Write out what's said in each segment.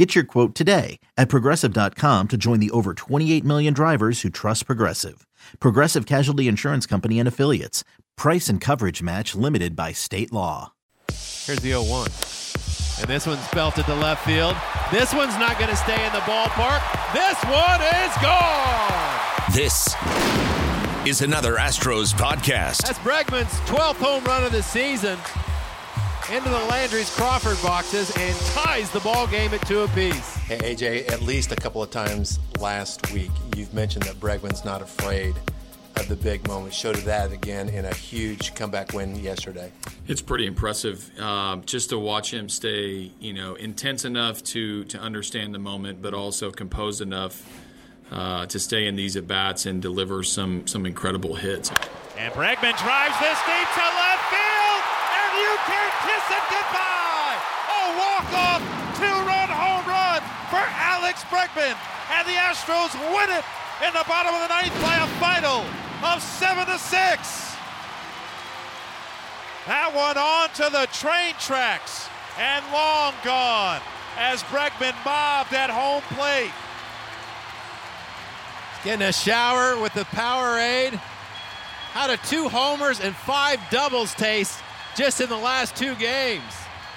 Get your quote today at progressive.com to join the over 28 million drivers who trust Progressive. Progressive Casualty Insurance Company and Affiliates. Price and coverage match limited by state law. Here's the 0 1. And this one's belted to left field. This one's not going to stay in the ballpark. This one is gone. This is another Astros podcast. That's Bregman's 12th home run of the season into the Landry's Crawford boxes and ties the ball game at two apiece. Hey, AJ, at least a couple of times last week, you've mentioned that Bregman's not afraid of the big moment. Showed that again in a huge comeback win yesterday. It's pretty impressive uh, just to watch him stay, you know, intense enough to to understand the moment, but also composed enough uh, to stay in these at bats and deliver some some incredible hits. And Bregman drives this deep to left field, and you can kiss it goodbye. A walk-off two-run home run for Alex Bregman, and the Astros win it in the bottom of the ninth by a final of seven to six. That one onto the train tracks and long gone as Bregman mobbed at home plate. Getting a shower with the Powerade. How do two homers and five doubles taste just in the last two games?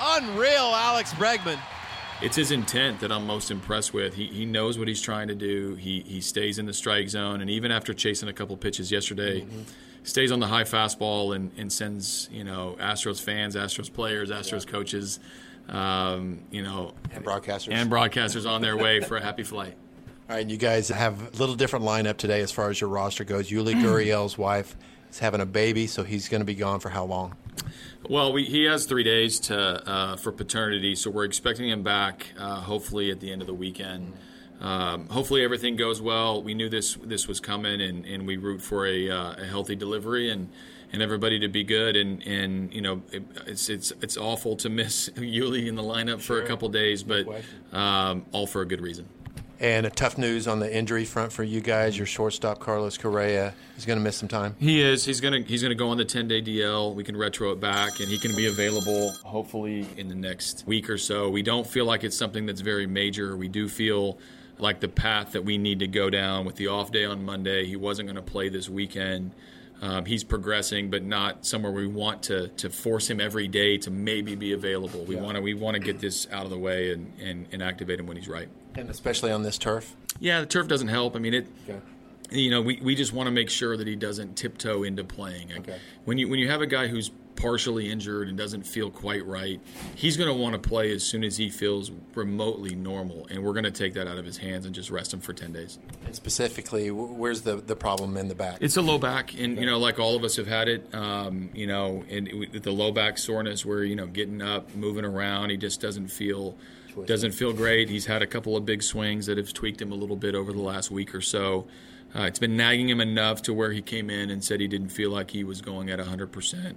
Unreal, Alex Bregman. It's his intent that I'm most impressed with. He, he knows what he's trying to do. He, he stays in the strike zone, and even after chasing a couple pitches yesterday, mm-hmm. stays on the high fastball and, and sends you know Astros fans, Astros players, Astros yeah. coaches, um, you know, and broadcasters and broadcasters on their way for a happy flight. All right, you guys have a little different lineup today as far as your roster goes. Yuli Gurriel's wife is having a baby, so he's going to be gone for how long? Well, we, he has three days to uh, for paternity, so we're expecting him back uh, hopefully at the end of the weekend. Um, hopefully everything goes well. We knew this this was coming, and, and we root for a, uh, a healthy delivery and and everybody to be good. And, and you know it, it's it's it's awful to miss Yuli in the lineup sure. for a couple days, but um, all for a good reason. And a tough news on the injury front for you guys. Your shortstop Carlos Correa is going to miss some time. He is. He's going to he's going to go on the 10 day DL. We can retro it back, and he can be available hopefully in the next week or so. We don't feel like it's something that's very major. We do feel like the path that we need to go down with the off day on Monday. He wasn't going to play this weekend. Um, he's progressing, but not somewhere we want to to force him every day to maybe be available. We yeah. want to we want to get this out of the way and, and, and activate him when he's right. And especially on this turf. Yeah, the turf doesn't help. I mean it. Okay. You know, we, we just want to make sure that he doesn't tiptoe into playing. Okay. When you when you have a guy who's partially injured and doesn't feel quite right, he's going to want to play as soon as he feels remotely normal. And we're going to take that out of his hands and just rest him for 10 days. And specifically, where's the, the problem in the back? It's a low back. And, you know, like all of us have had it, um, you know, and the low back soreness where, you know, getting up, moving around, he just doesn't feel. Doesn't feel great. He's had a couple of big swings that have tweaked him a little bit over the last week or so. Uh, it's been nagging him enough to where he came in and said he didn't feel like he was going at 100%.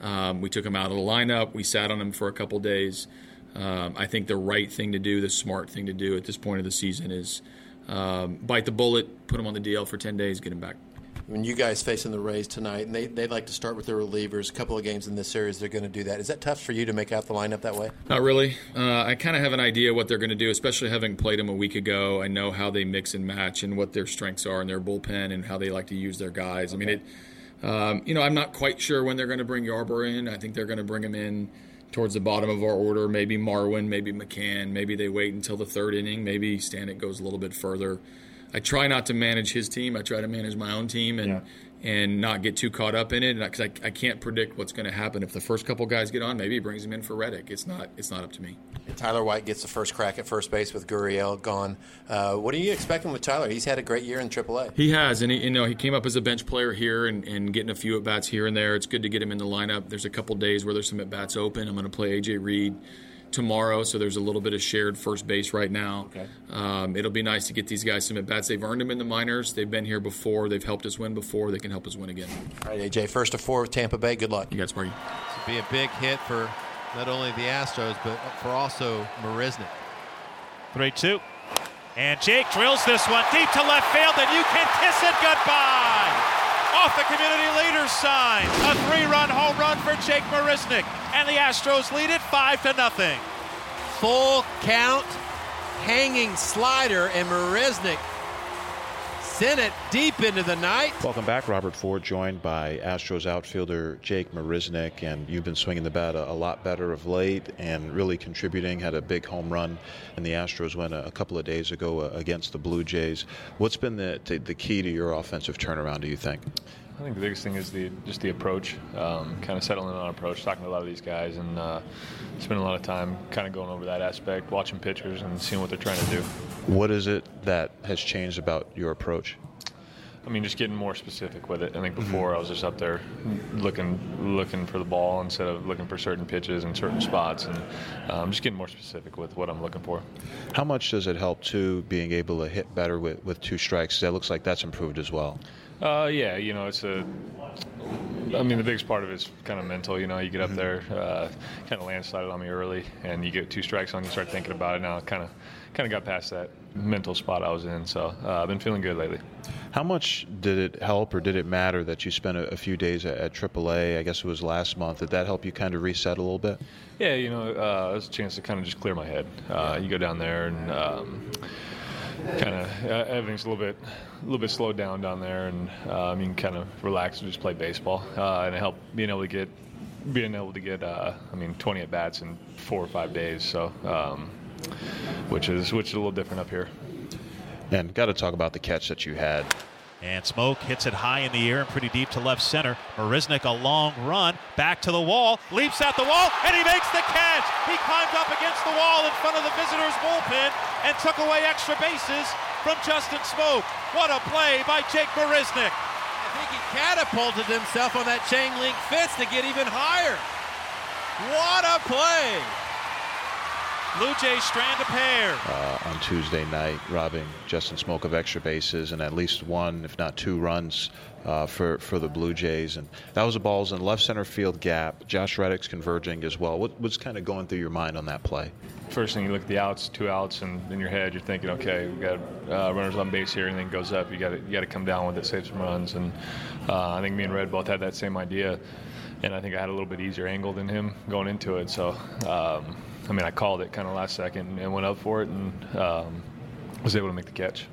Um, we took him out of the lineup. We sat on him for a couple days. Um, I think the right thing to do, the smart thing to do at this point of the season is um, bite the bullet, put him on the DL for 10 days, get him back. When you guys facing the Rays tonight, and they, they like to start with their relievers, a couple of games in this series, they're going to do that. Is that tough for you to make out the lineup that way? Not really. Uh, I kind of have an idea what they're going to do, especially having played them a week ago. I know how they mix and match and what their strengths are in their bullpen and how they like to use their guys. Okay. I mean, it um, you know, I'm not quite sure when they're going to bring Yarbrough in. I think they're going to bring him in towards the bottom of our order. Maybe Marwin, maybe McCann. Maybe they wait until the third inning. Maybe Stanek goes a little bit further. I try not to manage his team. I try to manage my own team and yeah and not get too caught up in it because I, I, can't predict what's going to happen. If the first couple guys get on maybe he brings him in for Reddick. It's not it's not up to me. And Tyler White gets the first crack at first base with Gurriel gone. Uh, what are you expecting with Tyler? He's had a great year in AAA he has and he, you know he came up as a bench player here and, and getting a few at bats here and there. It's good to get him in the lineup. There's a couple days where there's some at bats open. I'm going to play AJ Reed tomorrow, so there's a little bit of shared first base right now. Okay. Um, it'll be nice to get these guys some at bats. They've earned them in the minors. They've been here before. They've helped us win before. They can help us win again. All right, AJ, first to four with Tampa Bay. Good luck. You guys, Marty. This would be a big hit for not only the Astros, but for also Marisnick. 3 2. And Jake drills this one deep to left field, and you can kiss it goodbye. Off the community leaders sign. A three run home run for Jake Marisnick. And the Astros lead it 5 to nothing. Full count, hanging slider, and Marisnick sent it deep into the night. Welcome back, Robert Ford, joined by Astros outfielder Jake Marisnick, and you've been swinging the bat a, a, lot better of late and really contributing. Had a big home run in the Astros win a, a couple of days ago uh, against the Blue Jays. What's been the, the, the key to your offensive turnaround? Do you think? I think the biggest thing is the just the approach, um, kind of settling on approach, talking to a lot of these guys, and uh, spending a lot of time kind of going over that aspect, watching pitchers, and seeing what they're trying to do. What is it that has changed about your approach? I mean, just getting more specific with it. I think before mm-hmm. I was just up there looking looking for the ball instead of looking for certain pitches and certain spots, and um, just getting more specific with what I'm looking for. How much does it help too being able to hit better with, with two strikes? That looks like that's improved as well. Uh, yeah, you know, it's a. I mean, the biggest part of it is kind of mental. You know, you get up mm-hmm. there, uh, kind of landslided on me early, and you get two strikes on you, start thinking about it. Now, kind of, kind of got past that mental spot I was in. So uh, I've been feeling good lately. How much did it help, or did it matter that you spent a, a few days at, at, AAA? I guess it was last month. Did that help you kind of reset a little bit? Yeah, you know, uh, it was a chance to kind of just clear my head. Uh, you go down there and. Um, kind of uh, everything's a little bit a little bit slowed down down there, and um, you can kind of relax and just play baseball. Uh, and it helped being able to get being able to get uh, I mean 20 at bats in four or five days. So um, which is which is a little different up here. And got to talk about the catch that you had. And Smoak hits it high in the air and pretty deep to left center. Marisnick a long run back to the wall, leaps at the wall, and he makes the catch. He climbed up against the wall in front of the visitors' bullpen and took away extra bases from Justin Smoak. What a play by Jake Marisnick. I think he catapulted himself on that chain link fence to get even higher. What a play! Blue Jays strand a pair. Uh, on Tuesday night, robbing Justin Smoak of extra bases and at least one, if not two runs uh, for, for the Blue Jays. And that was a balls in left center field gap. Josh Reddick's converging as well. What, what's kind of going through your mind on that play? First thing you look at the outs, two outs, and in your head you're thinking, okay, we got uh, runners on base here, and then goes up. You got to you got to come down with it, save some runs. And uh, I think me and Red both had that same idea, and I think I had a little bit easier angle than him going into it. So. Um, I mean, I called it kind of last second and went up for it and um, was able to make the catch.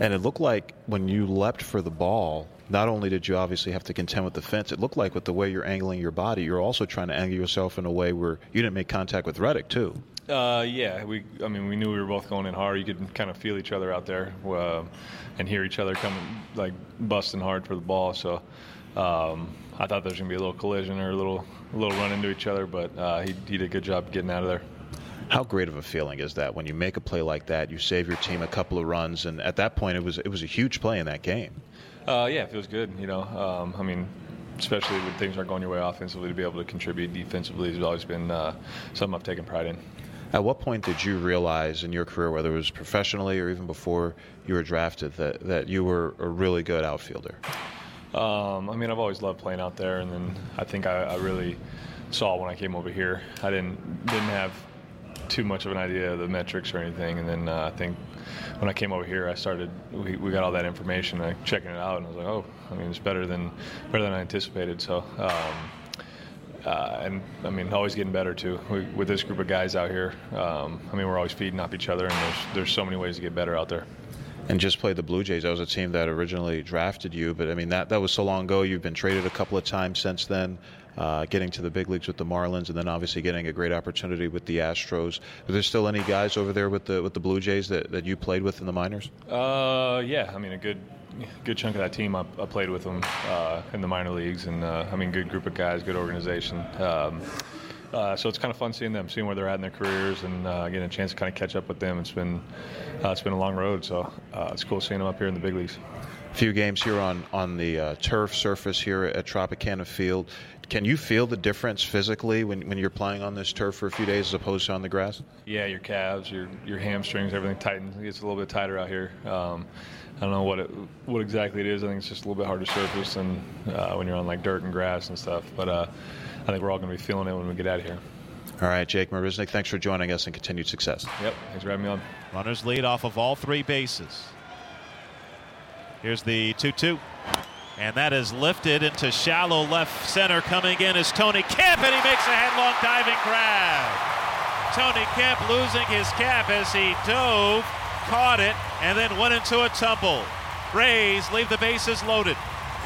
And it looked like when you leapt for the ball, not only did you obviously have to contend with the fence, it looked like with the way you're angling your body, you're also trying to angle yourself in a way where you didn't make contact with Reddick too. Uh, yeah, we. I mean, we knew we were both going in hard. You could kind of feel each other out there uh, and hear each other coming, like busting hard for the ball. So um, I thought there was gonna be a little collision or a little, a little run into each other, but uh, he, he did a good job getting out of there. How great of a feeling is that when you make a play like that, you save your team a couple of runs, and at that point, it was it was a huge play in that game. Uh, yeah, it feels good. You know, um, I mean, especially when things aren't going your way offensively, to be able to contribute defensively has always been uh, something I've taken pride in. At what point did you realize in your career, whether it was professionally or even before you were drafted, that, that you were a really good outfielder? Um, I mean, I've always loved playing out there, and then I think I, I really saw when I came over here. I didn't didn't have too much of an idea of the metrics or anything. And then uh, I think when I came over here, I started. We, we got all that information, I checking it out, and I was like, oh, I mean, it's better than better than I anticipated. So. Um, uh, and I mean, always getting better too. We, with this group of guys out here, um, I mean, we're always feeding off each other, and there's there's so many ways to get better out there. And just played the Blue Jays. That was a team that originally drafted you, but I mean that that was so long ago. You've been traded a couple of times since then uh, getting to the big leagues with the Marlins, and then obviously getting a great opportunity with the Astros. Are there still any guys over there with the with the Blue Jays that, that you played with in the minors? Uh, yeah, I mean a good good chunk of that team. I, I played with them uh, in the minor leagues, and uh, I mean good group of guys, good organization. Um, uh, so it's kind of fun seeing them, seeing where they're at in their careers, and uh, getting a chance to kind of catch up with them. It's been uh, it's been a long road, so uh, it's cool seeing them up here in the big leagues. Few games here on on the uh, turf surface here at Tropicana Field. Can you feel the difference physically when, when you're playing on this turf for a few days as opposed to on the grass? Yeah, your calves, your your hamstrings, everything tightens. It gets a little bit tighter out here. Um, I don't know what it, what exactly it is. I think it's just a little bit harder surface than uh, when you're on like dirt and grass and stuff. But uh, I think we're all going to be feeling it when we get out of here. All right, Jake Marisnick, thanks for joining us and continued success. Yep, thanks for having me on. Runners lead off of all three bases. Here's the 2 2. And that is lifted into shallow left center. Coming in is Tony Kemp, and he makes a headlong diving grab. Tony Kemp losing his cap as he dove, caught it, and then went into a tumble. Rays leave the bases loaded.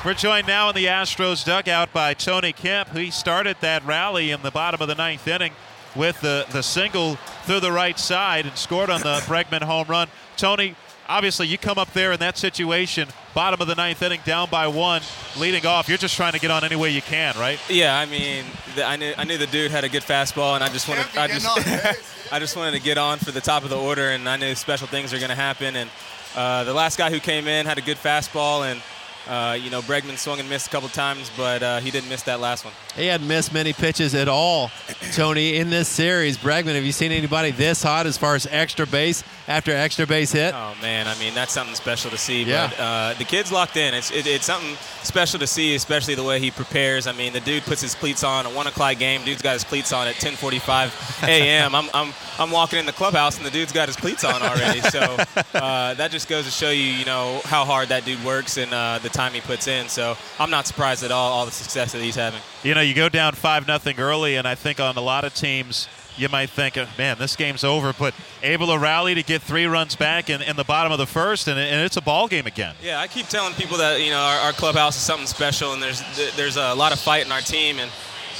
We're joined now in the Astros dugout by Tony Kemp. He started that rally in the bottom of the ninth inning with the, the single through the right side and scored on the Bregman home run. Tony, obviously you come up there in that situation, bottom of the ninth inning, down by one, leading off. You're just trying to get on any way you can, right? Yeah, I mean, the, I knew I knew the dude had a good fastball, and I just wanted I just I just wanted to get on for the top of the order, and I knew special things are going to happen. And uh, the last guy who came in had a good fastball, and uh, you know, Bregman swung and missed a couple times, but uh, he didn't miss that last one. He hadn't missed many pitches at all, Tony, in this series. Bregman, have you seen anybody this hot as far as extra base after extra base hit? Oh man, I mean that's something special to see. Yeah. But uh, the kid's locked in. It's it, it's something special to see, especially the way he prepares. I mean, the dude puts his cleats on a one o'clock game. Dude's got his cleats on at 10:45 a.m. I'm I'm I'm walking in the clubhouse and the dude's got his cleats on already. So uh, that just goes to show you, you know, how hard that dude works and uh, the time he puts in. So I'm not surprised at all all the success that he's having. You know, you go down 5 nothing early, and I think on a lot of teams, you might think, man, this game's over, but able to rally to get three runs back in, in the bottom of the first, and, and it's a ball game again. Yeah, I keep telling people that you know our, our clubhouse is something special, and there's there's a lot of fight in our team, and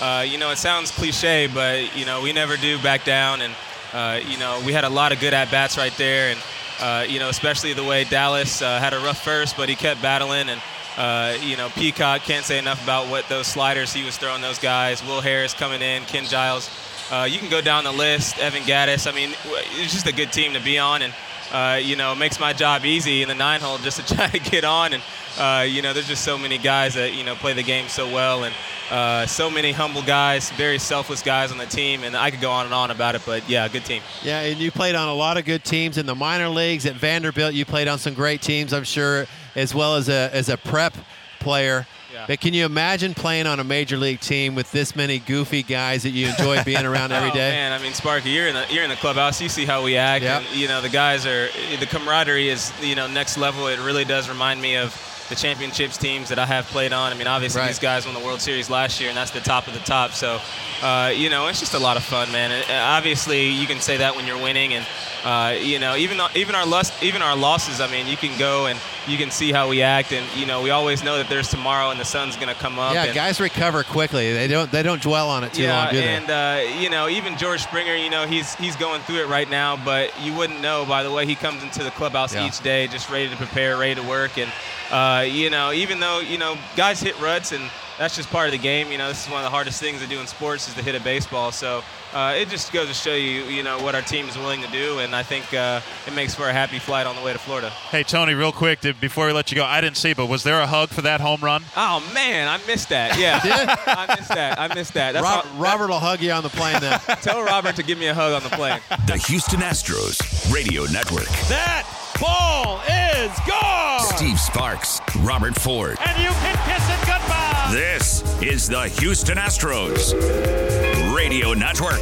uh, you know it sounds cliche, but you know we never do back down, and uh, you know we had a lot of good at bats right there, and uh, you know especially the way Dallas uh, had a rough first, but he kept battling, and uh, you know Peacock can't say enough about what those sliders he was throwing those guys. Will Harris coming in, Ken Giles. Uh, you can go down the list. Evan Gattis. I mean, it's just a good team to be on, and uh, you know, makes my job easy in the nine hole just to try to get on. And uh, you know, there's just so many guys that you know play the game so well, and uh, so many humble guys, very selfless guys on the team. And I could go on and on about it, but yeah, good team. Yeah, and you played on a lot of good teams in the minor leagues at Vanderbilt. You played on some great teams, I'm sure, as well as a as a prep player. Yeah. But can you imagine playing on a major league team with this many goofy guys that you enjoy being around every oh, day? oh, man, I mean, Sparky, you're in the you're in the clubhouse. You see how we act. Yep. And, you know, the guys are the camaraderie is you know next level. It really does remind me of the championships teams that I have played on. I mean, obviously Right. these guys won the World Series last year, and that's the top of the top. So, uh, you know, it's just a lot of fun, man. And, uh, obviously, you can say that when you're winning, and uh, you know, even even our loss, even our losses. I mean, you can go and you can see how we act, and you know, we always know that there's tomorrow and the sun's going to come up. yeah, guys recover quickly. They don't they don't dwell on it too yeah, long, they? and uh, you know, even George Springer, you know, he's he's going through it right now, but you wouldn't know by the way he comes into the clubhouse Yeah. each day, just ready to prepare, ready to work, and uh, you know, even though you know guys hit ruts and that's just part of the game. You know, this is one of the hardest things to do in sports is to hit a baseball. So uh, it just goes to show you, you know, what our team is willing to do, and I think uh, it makes for a happy flight on the way to Florida. Hey, Tony, real quick, did, before we let you go, I didn't see, but was there a hug for that home run? Oh man, I missed that. Yeah, I missed that. I missed that. That's Rob, all- Robert will hug you on the plane then. Tell Robert to give me a hug on the plane. The Houston Astros Radio Network. That ball is gone! Steve Sparks, Robert Ford. And you can kiss it goodbye! This is the Houston Astros Radio Network.